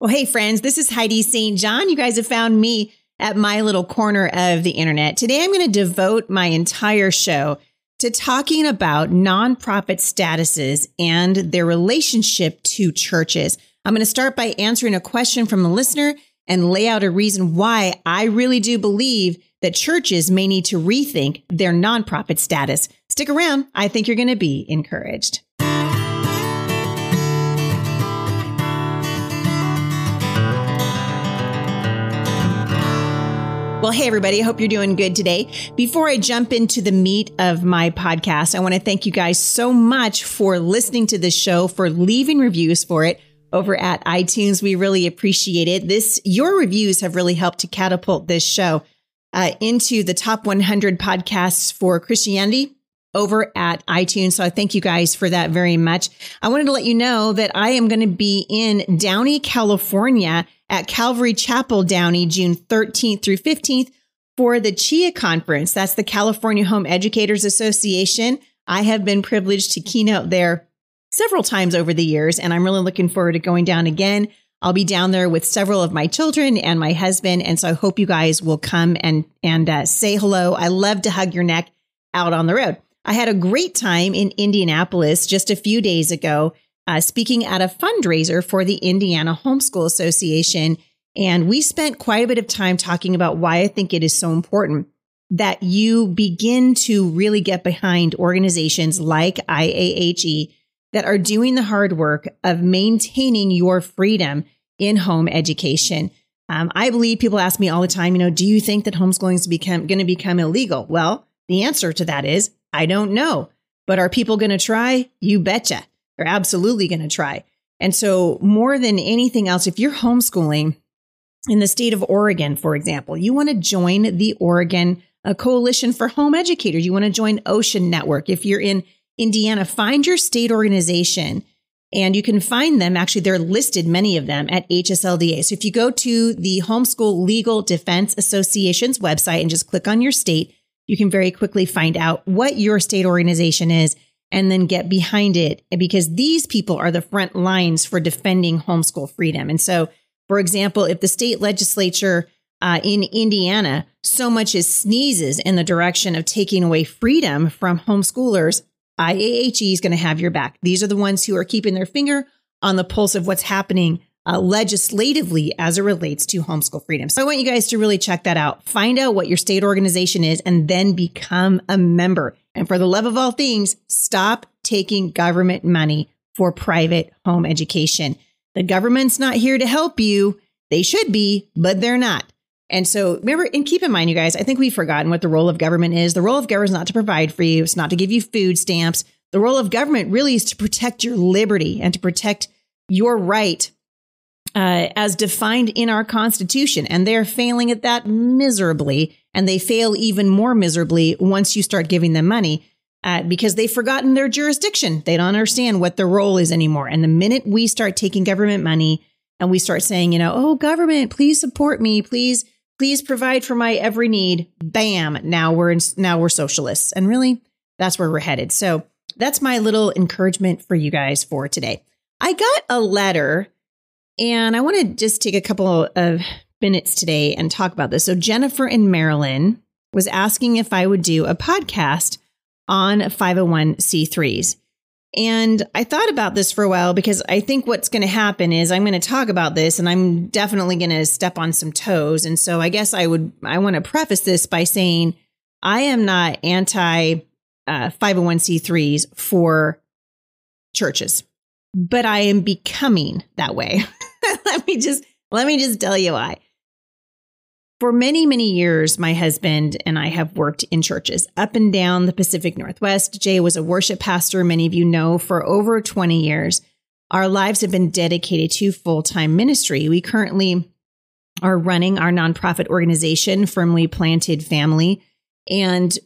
Well, hey, friends, this is Heidi St. John. You guys have found me at my little corner of the internet. Today, I'm going to devote my entire show to talking about nonprofit statuses and their relationship to churches. I'm going to start by answering a question from a listener and lay out a reason why I really do believe that churches may need to rethink their nonprofit status. Stick around. I think you're going to be encouraged. Well, hey, everybody. I hope you're doing good today. Before I jump into the meat of my podcast, I want to thank you guys so much for listening to this show, for leaving reviews for it over at iTunes. We really appreciate it. This, your reviews have really helped to catapult this show uh, into the top 100 podcasts for Christianity over at iTunes. So I thank you guys for that very much. I wanted to let you know that I am going to be in Downey, California at Calvary Chapel Downey, June 13th through 15th for the CHEA conference. That's the California Home Educators Association. I have been privileged to keynote there several times over the years, and I'm really looking forward to going down again. I'll be down there with several of my children and my husband, and so I hope you guys will come and and uh, say hello. I love to hug your neck out on the road. I had a great time in Indianapolis just a few days ago uh, speaking at a fundraiser for the Indiana Homeschool Association. And we spent quite a bit of time talking about why I think it is so important that you begin to really get behind organizations like IAHE that are doing the hard work of maintaining your freedom in home education. Um, I believe people ask me all the time, you know, do you think that homeschooling is become going to become illegal? Well, the answer to that is I don't know. But are people going to try? You betcha. They're absolutely going to try. And so, more than anything else, if you're homeschooling in the state of Oregon, for example, you want to join the Oregon uh, Coalition for Home Educators. You want to join OCEANetwork. If you're in Indiana, find your state organization and you can find them. Actually, they're listed, many of them at HSLDA. So if you go to the Homeschool Legal Defense Association's website and just click on your state, you can very quickly find out what your state organization is and then get behind it because these people are the front lines for defending homeschool freedom. And so, for example, if the state legislature uh, in Indiana so much as sneezes in the direction of taking away freedom from homeschoolers, IAHE is going to have your back. These are the ones who are keeping their finger on the pulse of what's happening uh, legislatively as it relates to homeschool freedom. So I want you guys to really check that out. Find out what your state organization is and then become a member. And for the love of all things, stop taking government money for private home education. The government's not here to help you. They should be, but they're not. And so remember, and keep in mind, you guys, I think we've forgotten what the role of government is. The role of government is not to provide for you. It's not to give you food stamps. The role of government really is to protect your liberty and to protect your right uh, as defined in our Constitution. And they're failing at that miserably. And they fail even more miserably once you start giving them money uh, because they've forgotten their jurisdiction. They don't understand what their role is anymore. And the minute we start taking government money and we start saying, you know, oh, government, please support me, please, please provide for my every need, bam, now we're in, now we're socialists. And really, that's where we're headed. So that's my little encouragement for you guys for today. I got a letter and I want to just take a couple of minutes today and talk about this. So, Jennifer in Maryland was asking if I would do a podcast on 501c3s. And I thought about this for a while because I think what's going to happen is I'm going to talk about this and I'm definitely going to step on some toes. And so I guess I would, I want to preface this by saying I am not anti uh, 501c3s for churches, but I am becoming that way. let me just let me just tell you why. For many, many years, my husband and I have worked in churches up and down the Pacific Northwest. Jay was a worship pastor, many of you know, for over 20 years. Our lives have been dedicated to full time ministry. We currently are running our nonprofit organization, Firmly Planted Family. And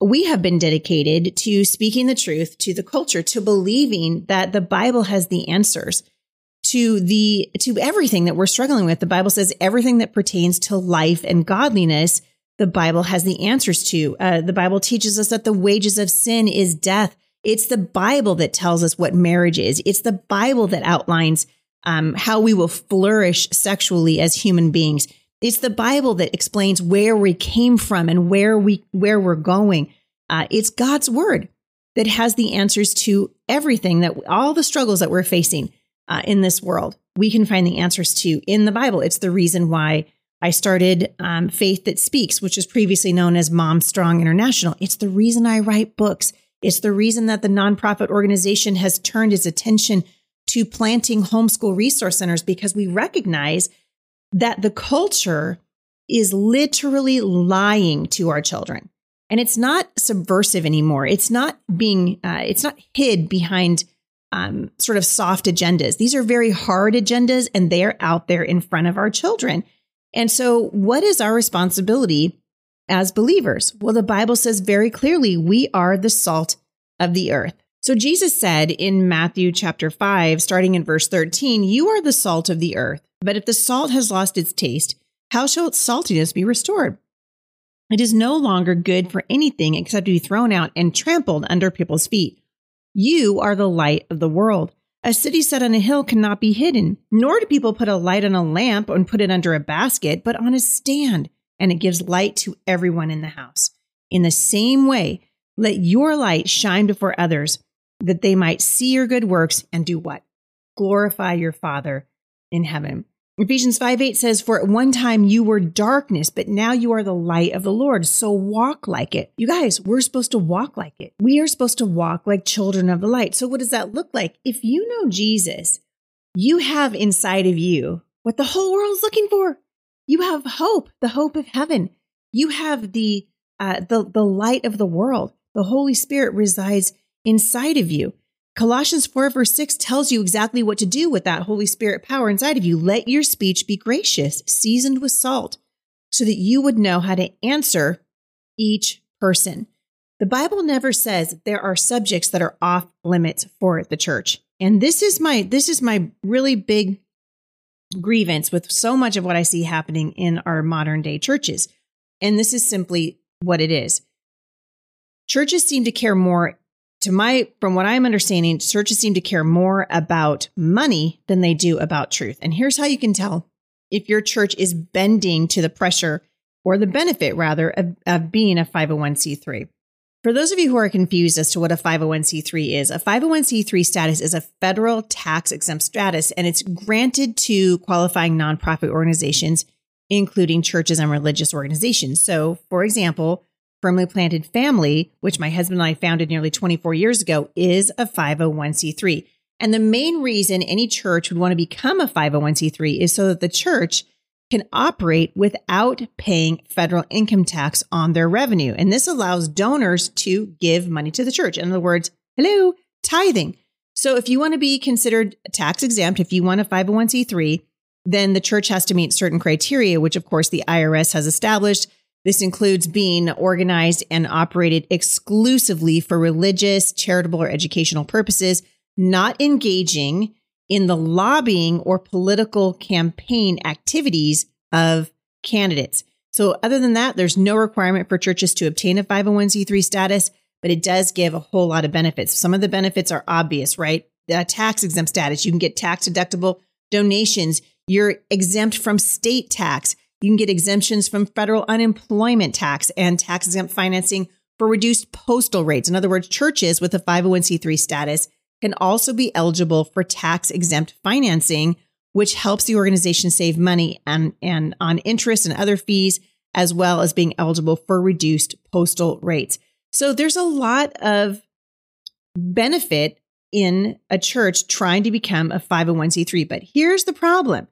we have been dedicated to speaking the truth to the culture, to believing that the Bible has the answers to the to everything that we're struggling with. The Bible says everything that pertains to life and godliness, the Bible has the answers to. Uh, the Bible teaches us that the wages of sin is death. It's the Bible that tells us what marriage is. It's the Bible that outlines um, how we will flourish sexually as human beings. It's the Bible that explains where we came from and where we where we're going. Uh, it's God's word that has the answers to everything that all the struggles that we're facing uh, in this world. We can find the answers to in the Bible. It's the reason why I started um, Faith That Speaks, which is previously known as Mom Strong International. It's the reason I write books. It's the reason that the nonprofit organization has turned its attention to planting homeschool resource centers because we recognize that the culture is literally lying to our children. And it's not subversive anymore. It's not being, uh, it's not hid behind um, sort of soft agendas. These are very hard agendas and they're out there in front of our children. And so, what is our responsibility as believers? Well, the Bible says very clearly we are the salt of the earth. So, Jesus said in Matthew chapter 5, starting in verse 13, You are the salt of the earth, but if the salt has lost its taste, how shall its saltiness be restored? It is no longer good for anything except to be thrown out and trampled under people's feet. You are the light of the world. A city set on a hill cannot be hidden, nor do people put a light on a lamp and put it under a basket, but on a stand, and it gives light to everyone in the house. In the same way, let your light shine before others, that they might see your good works and do what? Glorify your Father in heaven. Ephesians 5 8 says, For at one time you were darkness, but now you are the light of the Lord. So walk like it. You guys, we're supposed to walk like it. We are supposed to walk like children of the light. So what does that look like? If you know Jesus, you have inside of you what the whole world's looking for. You have hope, the hope of heaven. You have the uh, the the light of the world. The Holy Spirit resides inside of you. Colossians 4, verse 6 tells you exactly what to do with that Holy Spirit power inside of you. Let your speech be gracious, seasoned with salt, so that you would know how to answer each person. The Bible never says there are subjects that are off limits for the church. And this is my this is my really big grievance with so much of what I see happening in our modern day churches. And this is simply what it is. Churches seem to care more to my from what i'm understanding churches seem to care more about money than they do about truth. And here's how you can tell if your church is bending to the pressure or the benefit rather of, of being a 501c3 for those of you who are confused as to what a 501c3 is a 501c3 status is a federal tax exempt status and it's granted to qualifying nonprofit organizations including churches and religious organizations. So for example Firmly Planted Family, which my husband and I founded nearly 24 years ago, is a 501c3. And the main reason any church would want to become a 501c3 is so that the church can operate without paying federal income tax on their revenue. And this allows donors to give money to the church. In other words, hello, tithing. So if you want to be considered tax exempt, if you want a 501c3, then the church has to meet certain criteria, which of course the IRS has established this includes being organized and operated exclusively for religious, charitable, or educational purposes, not engaging in the lobbying or political campaign activities of candidates. So, other than that, there's no requirement for churches to obtain a 501c3 status, but it does give a whole lot of benefits. Some of the benefits are obvious, right? The tax exempt status, you can get tax deductible donations, you're exempt from state tax. You can get exemptions from federal unemployment tax and tax exempt financing for reduced postal rates. In other words, churches with a 501c3 status can also be eligible for tax exempt financing, which helps the organization save money and, and on interest and other fees, as well as being eligible for reduced postal rates. So there's a lot of benefit in a church trying to become a 501c3. But here's the problem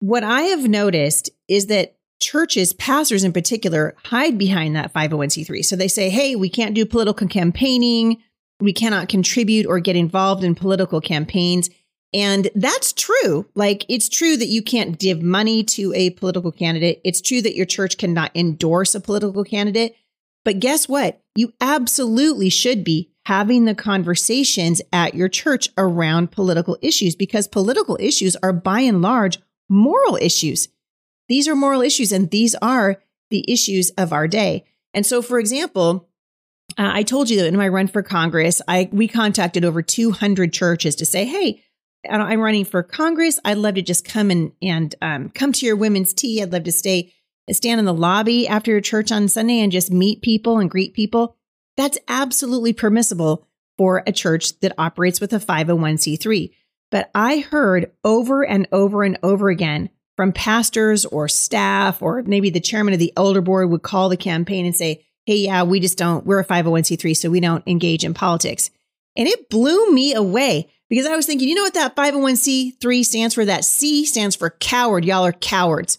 what I have noticed is that churches, pastors in particular, hide behind that 501c3. So they say, hey, we can't do political campaigning. We cannot contribute or get involved in political campaigns. And that's true. Like, it's true that you can't give money to a political candidate. It's true that your church cannot endorse a political candidate. But guess what? You absolutely should be having the conversations at your church around political issues because political issues are by and large moral issues. These are moral issues, and these are the issues of our day. And so, for example, uh, I told you that in my run for Congress, I we contacted over 200 churches to say, "Hey, I'm running for Congress. I'd love to just come and and um, come to your women's tea. I'd love to stay stand in the lobby after your church on Sunday and just meet people and greet people. That's absolutely permissible for a church that operates with a 501c3. But I heard over and over and over again from pastors or staff, or maybe the chairman of the elder board would call the campaign and say, Hey, yeah, we just don't, we're a 501c3, so we don't engage in politics. And it blew me away because I was thinking, you know what that 501c3 stands for? That C stands for coward. Y'all are cowards.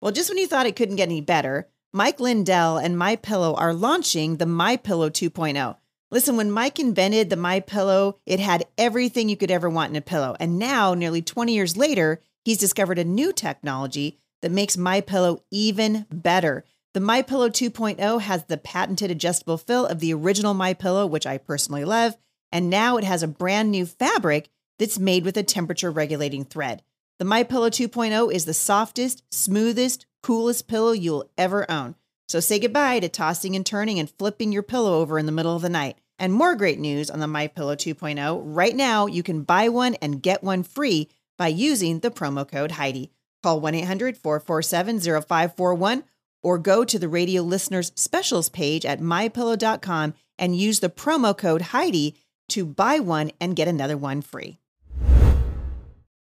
Well, just when you thought it couldn't get any better, Mike Lindell and My Pillow are launching the My Pillow 2.0. Listen, when Mike invented the My Pillow, it had everything you could ever want in a pillow. And now, nearly 20 years later, he's discovered a new technology that makes My Pillow even better. The My Pillow 2.0 has the patented adjustable fill of the original My Pillow, which I personally love, and now it has a brand new fabric that's made with a temperature regulating thread. The My Pillow 2.0 is the softest, smoothest, coolest pillow you'll ever own. So say goodbye to tossing and turning and flipping your pillow over in the middle of the night. And more great news on the My Pillow 2.0. Right now, you can buy one and get one free by using the promo code Heidi. Call 1-800-447-0541 or go to the radio listeners specials page at mypillow.com and use the promo code Heidi to buy one and get another one free.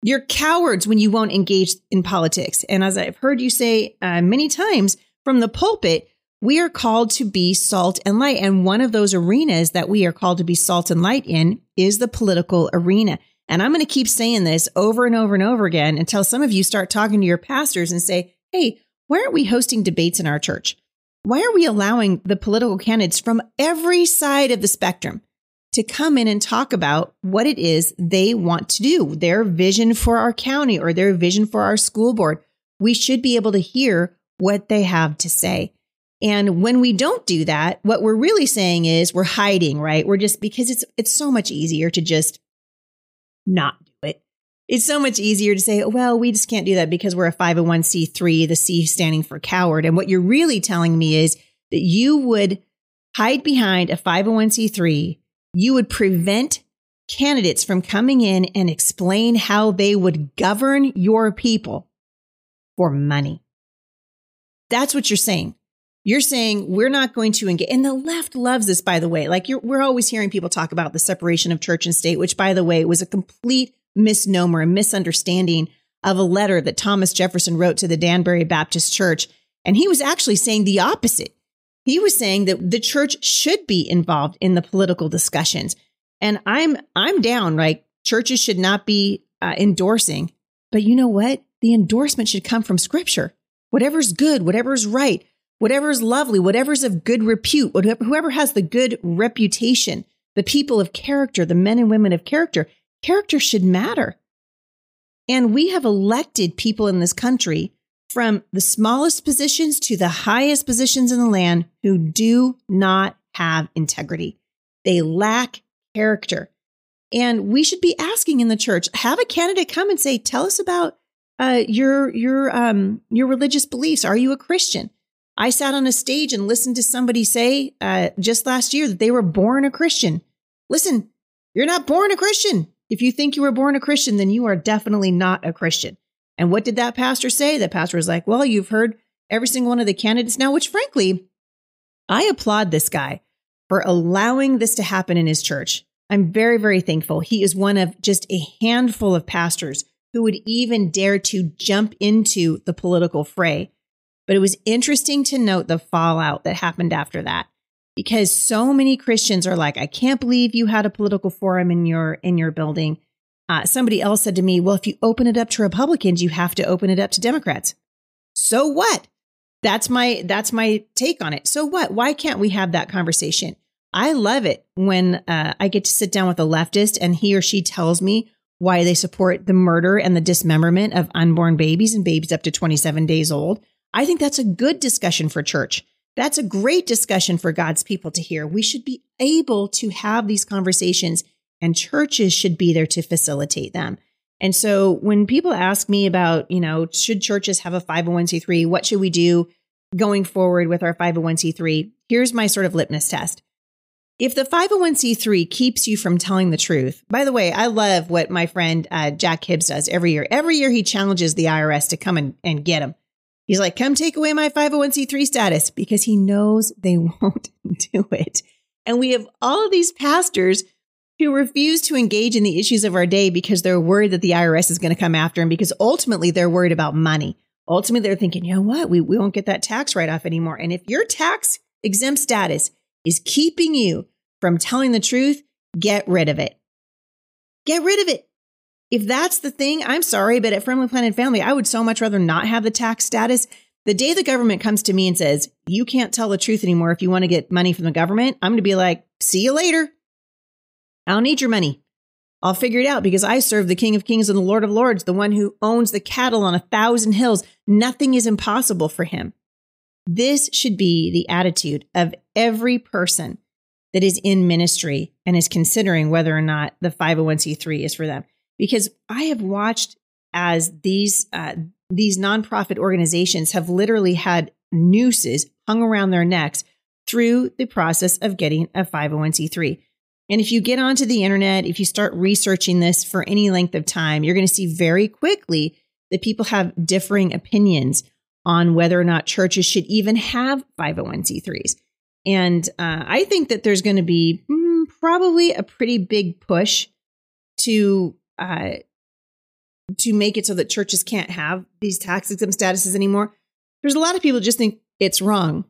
You're cowards when you won't engage in politics. And as I've heard you say uh, many times from the pulpit, we are called to be salt and light. And one of those arenas that we are called to be salt and light in is the political arena. And I'm going to keep saying this over and over and over again until some of you start talking to your pastors and say, hey, why aren't we hosting debates in our church? Why are we allowing the political candidates from every side of the spectrum to come in and talk about what it is they want to do, their vision for our county or their vision for our school board. We should be able to hear what they have to say. And when we don't do that, what we're really saying is we're hiding, right? We're just because it's it's so much easier to just not do it. It's so much easier to say, well, we just can't do that because we're a 501c3, the C standing for coward. And what you're really telling me is that you would hide behind a 501c3 you would prevent candidates from coming in and explain how they would govern your people for money. That's what you're saying. You're saying we're not going to engage. And the left loves this, by the way. Like we're always hearing people talk about the separation of church and state, which, by the way, was a complete misnomer, a misunderstanding of a letter that Thomas Jefferson wrote to the Danbury Baptist Church. And he was actually saying the opposite. He was saying that the church should be involved in the political discussions. And I'm I'm down, right? Churches should not be uh, endorsing. But you know what? The endorsement should come from scripture. Whatever's good, whatever's right, whatever's lovely, whatever's of good repute, whatever, whoever has the good reputation, the people of character, the men and women of character, character should matter. And we have elected people in this country from the smallest positions to the highest positions in the land who do not have integrity. They lack character. And we should be asking in the church, have a candidate come and say, tell us about uh, your your um, your religious beliefs. Are you a Christian? I sat on a stage and listened to somebody say uh, just last year that they were born a Christian. Listen, you're not born a Christian. If you think you were born a Christian, then you are definitely not a Christian. And what did that pastor say? The pastor was like, Well, you've heard every single one of the candidates now, which frankly, I applaud this guy for allowing this to happen in his church. I'm very, very thankful. He is one of just a handful of pastors who would even dare to jump into the political fray. But it was interesting to note the fallout that happened after that because so many Christians are like, I can't believe you had a political forum in your in your building. Uh, somebody else said to me, well, if you open it up to Republicans, you have to open it up to Democrats. So what? That's my that's my take on it. So what? Why can't we have that conversation? I love it when uh, I get to sit down with a leftist and he or she tells me why they support the murder and the dismemberment of unborn babies and babies up to 27 days old. I think that's a good discussion for church. That's a great discussion for God's people to hear. We should be able to have these conversations, and churches should be there to facilitate them. And so when people ask me about, you know, should churches have a 501c3? What should we do going forward with our 501c3? Here's my sort of litmus test. If the 501c3 keeps you from telling the truth, by the way, I love what my friend uh, Jack Hibbs does every year. Every year he challenges the IRS to come and, and get him. He's like, come take away my 501c3 status because he knows they won't do it. And we have all of these pastors who refuse to engage in the issues of our day because they're worried that the IRS is going to come after them because ultimately they're worried about money. Ultimately, they're thinking, you know what? We, we won't get that tax write off anymore. And if your tax exempt status is keeping you from telling the truth, get rid of it. Get rid of it. If that's the thing, I'm sorry, but at Firmly Planted Family, I would so much rather not have the tax status. The day the government comes to me and says, you can't tell the truth anymore if you want to get money from the government, I'm going to be like, see you later. I don't need your money. I'll figure it out because I serve the King of Kings and the Lord of Lords, the one who owns the cattle on a thousand hills. Nothing is impossible for him. This should be the attitude of every person that is in ministry and is considering whether or not the 501c3 is for them because I have watched as these uh, these nonprofit organizations have literally had nooses hung around their necks through the process of getting a 501c3. And if you get onto the internet, if you start researching this for any length of time, you're going to see very quickly that people have differing opinions on whether or not churches should even have 501c3s. And uh, I think that there's going to be mm, probably a pretty big push to uh, to make it so that churches can't have these tax exempt statuses anymore. There's a lot of people just think it's wrong,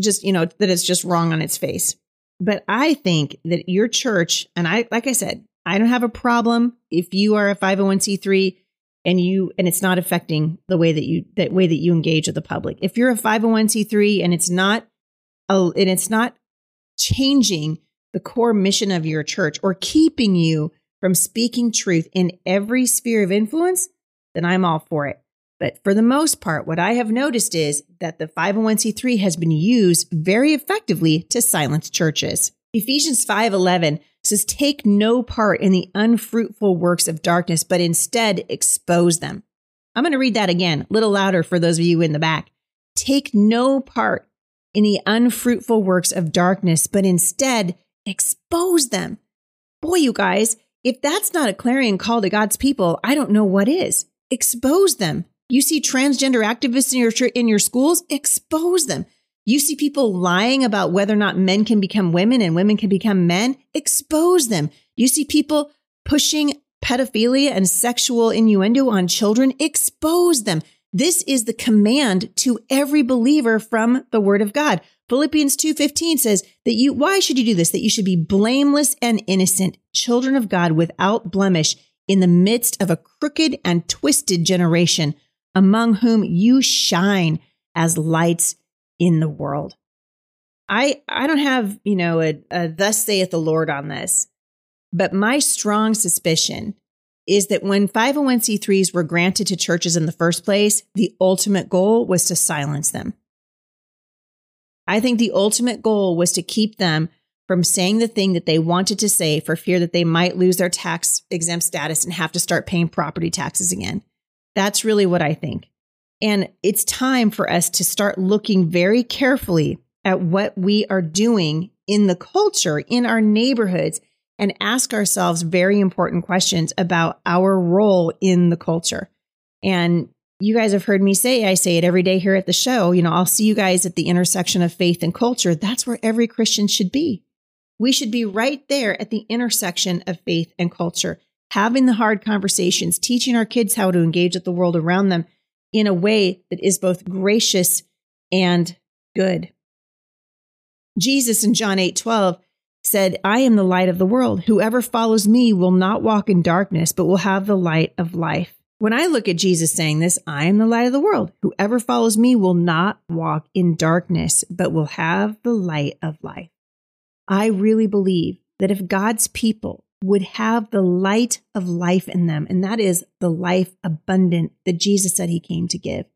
just you know that it's just wrong on its face. But I think that your church, and I like I said, I don't have a problem if you are a 501c3 and you and it's not affecting the way that you that way that you engage with the public. If you're a 501c3 and it's not a, and it's not changing the core mission of your church or keeping you from speaking truth in every sphere of influence, then I'm all for it. But for the most part, what I have noticed is that the 501c3 has been used very effectively to silence churches. Ephesians 5:11 says take no part in the unfruitful works of darkness, but instead expose them. I'm going to read that again, a little louder for those of you in the back. Take no part in the unfruitful works of darkness, but instead expose them. Boy, you guys, if that's not a clarion call to God's people, I don't know what is. Expose them. You see transgender activists in your in your schools, expose them. You see people lying about whether or not men can become women and women can become men, expose them. You see people pushing pedophilia and sexual innuendo on children, expose them. This is the command to every believer from the word of God. Philippians 2:15 says that you why should you do this that you should be blameless and innocent children of God without blemish in the midst of a crooked and twisted generation among whom you shine as lights in the world. I I don't have, you know, a, a thus saith the Lord on this. But my strong suspicion is that when 501c3s were granted to churches in the first place, the ultimate goal was to silence them. I think the ultimate goal was to keep them from saying the thing that they wanted to say for fear that they might lose their tax exempt status and have to start paying property taxes again. That's really what I think. And it's time for us to start looking very carefully at what we are doing in the culture, in our neighborhoods, and ask ourselves very important questions about our role in the culture. And you guys have heard me say, I say it every day here at the show. You know, I'll see you guys at the intersection of faith and culture. That's where every Christian should be. We should be right there at the intersection of faith and culture, having the hard conversations, teaching our kids how to engage with the world around them in a way that is both gracious and good. Jesus in John 8 12 said, I am the light of the world. Whoever follows me will not walk in darkness, but will have the light of life. When I look at Jesus saying this, I am the light of the world. Whoever follows me will not walk in darkness, but will have the light of life. I really believe that if God's people would have the light of life in them, and that is the life abundant that Jesus said he came to give.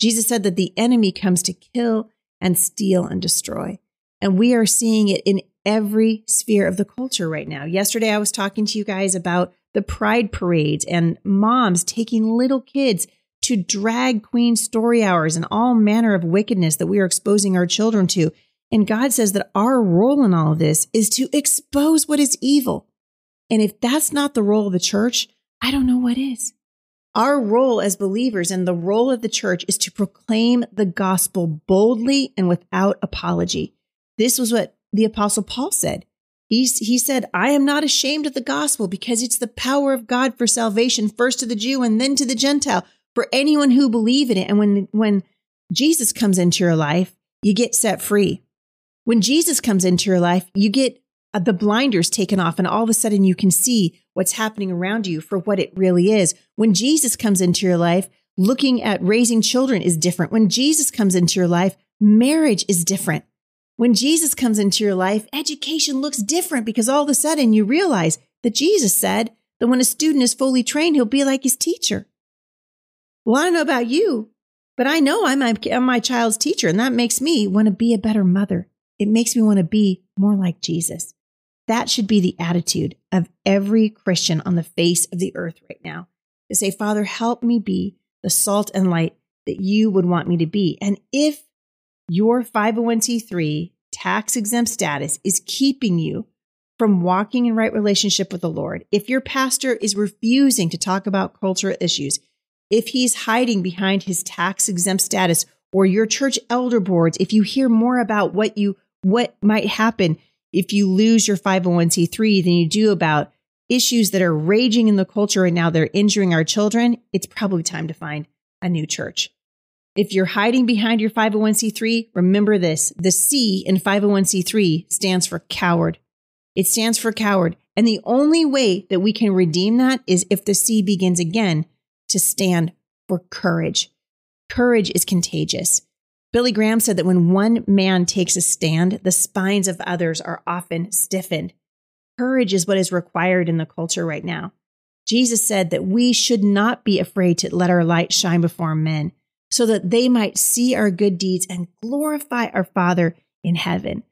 Jesus said that the enemy comes to kill and steal and destroy. And we are seeing it in every sphere of the culture right now. Yesterday, I was talking to you guys about the pride parades and moms taking little kids to drag queen story hours and all manner of wickedness that we are exposing our children to. And God says that our role in all of this is to expose what is evil. And if that's not the role of the church, I don't know what is. Our role as believers and the role of the church is to proclaim the gospel boldly and without apology. This was what the apostle Paul said. He, he said, I am not ashamed of the gospel because it's the power of God for salvation, first to the Jew and then to the Gentile, for anyone who believe in it. And when, when Jesus comes into your life, you get set free. When Jesus comes into your life, you get uh, the blinders taken off, and all of a sudden you can see what's happening around you for what it really is. When Jesus comes into your life, looking at raising children is different. When Jesus comes into your life, marriage is different. When Jesus comes into your life, education looks different because all of a sudden you realize that Jesus said that when a student is fully trained, he'll be like his teacher. Well, I don't know about you, but I know I'm I'm my child's teacher, and that makes me want to be a better mother. It makes me want to be more like Jesus. That should be the attitude of every Christian on the face of the earth right now to say, Father, help me be the salt and light that you would want me to be. And if your 501c3 tax exempt status is keeping you from walking in right relationship with the Lord, if your pastor is refusing to talk about cultural issues, if he's hiding behind his tax exempt status or your church elder boards, if you hear more about what you what might happen if you lose your 501c3 than you do about issues that are raging in the culture right now they're injuring our children, it's probably time to find a new church. If you're hiding behind your 501c3, remember this the C in 501c3 stands for coward. It stands for coward. And the only way that we can redeem that is if the C begins again to stand for courage. Courage is contagious. Billy Graham said that when one man takes a stand, the spines of others are often stiffened. Courage is what is required in the culture right now. Jesus said that we should not be afraid to let our light shine before men so that they might see our good deeds and glorify our Father in heaven.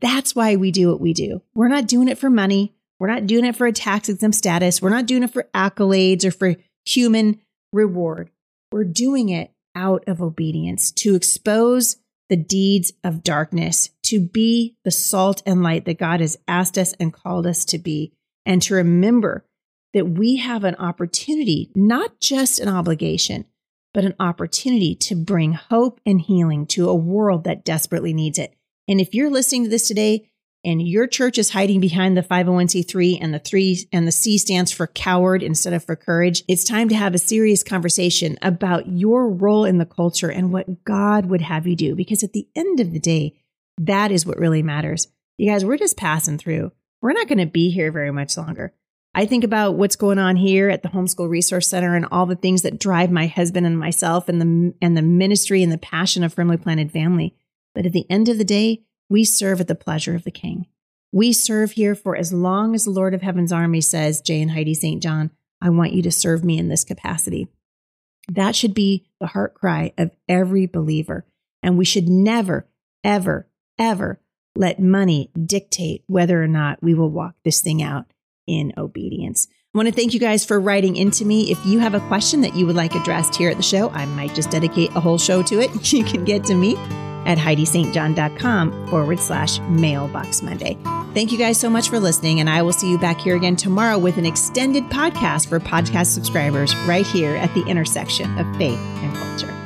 That's why we do what we do. We're not doing it for money. We're not doing it for a tax exempt status. We're not doing it for accolades or for human reward. We're doing it out of obedience to expose the deeds of darkness, to be the salt and light that God has asked us and called us to be, and to remember that we have an opportunity, not just an obligation, but an opportunity to bring hope and healing to a world that desperately needs it. And if you're listening to this today and your church is hiding behind the 501c3 and the 3 and the C stands for coward instead of for courage, it's time to have a serious conversation about your role in the culture and what God would have you do because at the end of the day, that is what really matters. You guys, we're just passing through. We're not going to be here very much longer. I think about what's going on here at the Homeschool Resource Center and all the things that drive my husband and myself and the and the ministry and the passion of Firmly Planted Family. But at the end of the day, we serve at the pleasure of the King. We serve here for as long as the Lord of Heaven's army says, Jay and Heidi St. John, I want you to serve me in this capacity. That should be the heart cry of every believer. And we should never, ever, ever let money dictate whether or not we will walk this thing out in obedience. I want to thank you guys for writing into me. If you have a question that you would like addressed here at the show, I might just dedicate a whole show to it. You can get to me at HeidiSt.John.com forward slash mailbox Monday. Thank you guys so much for listening, and I will see you back here again tomorrow with an extended podcast for podcast subscribers right here at the intersection of faith and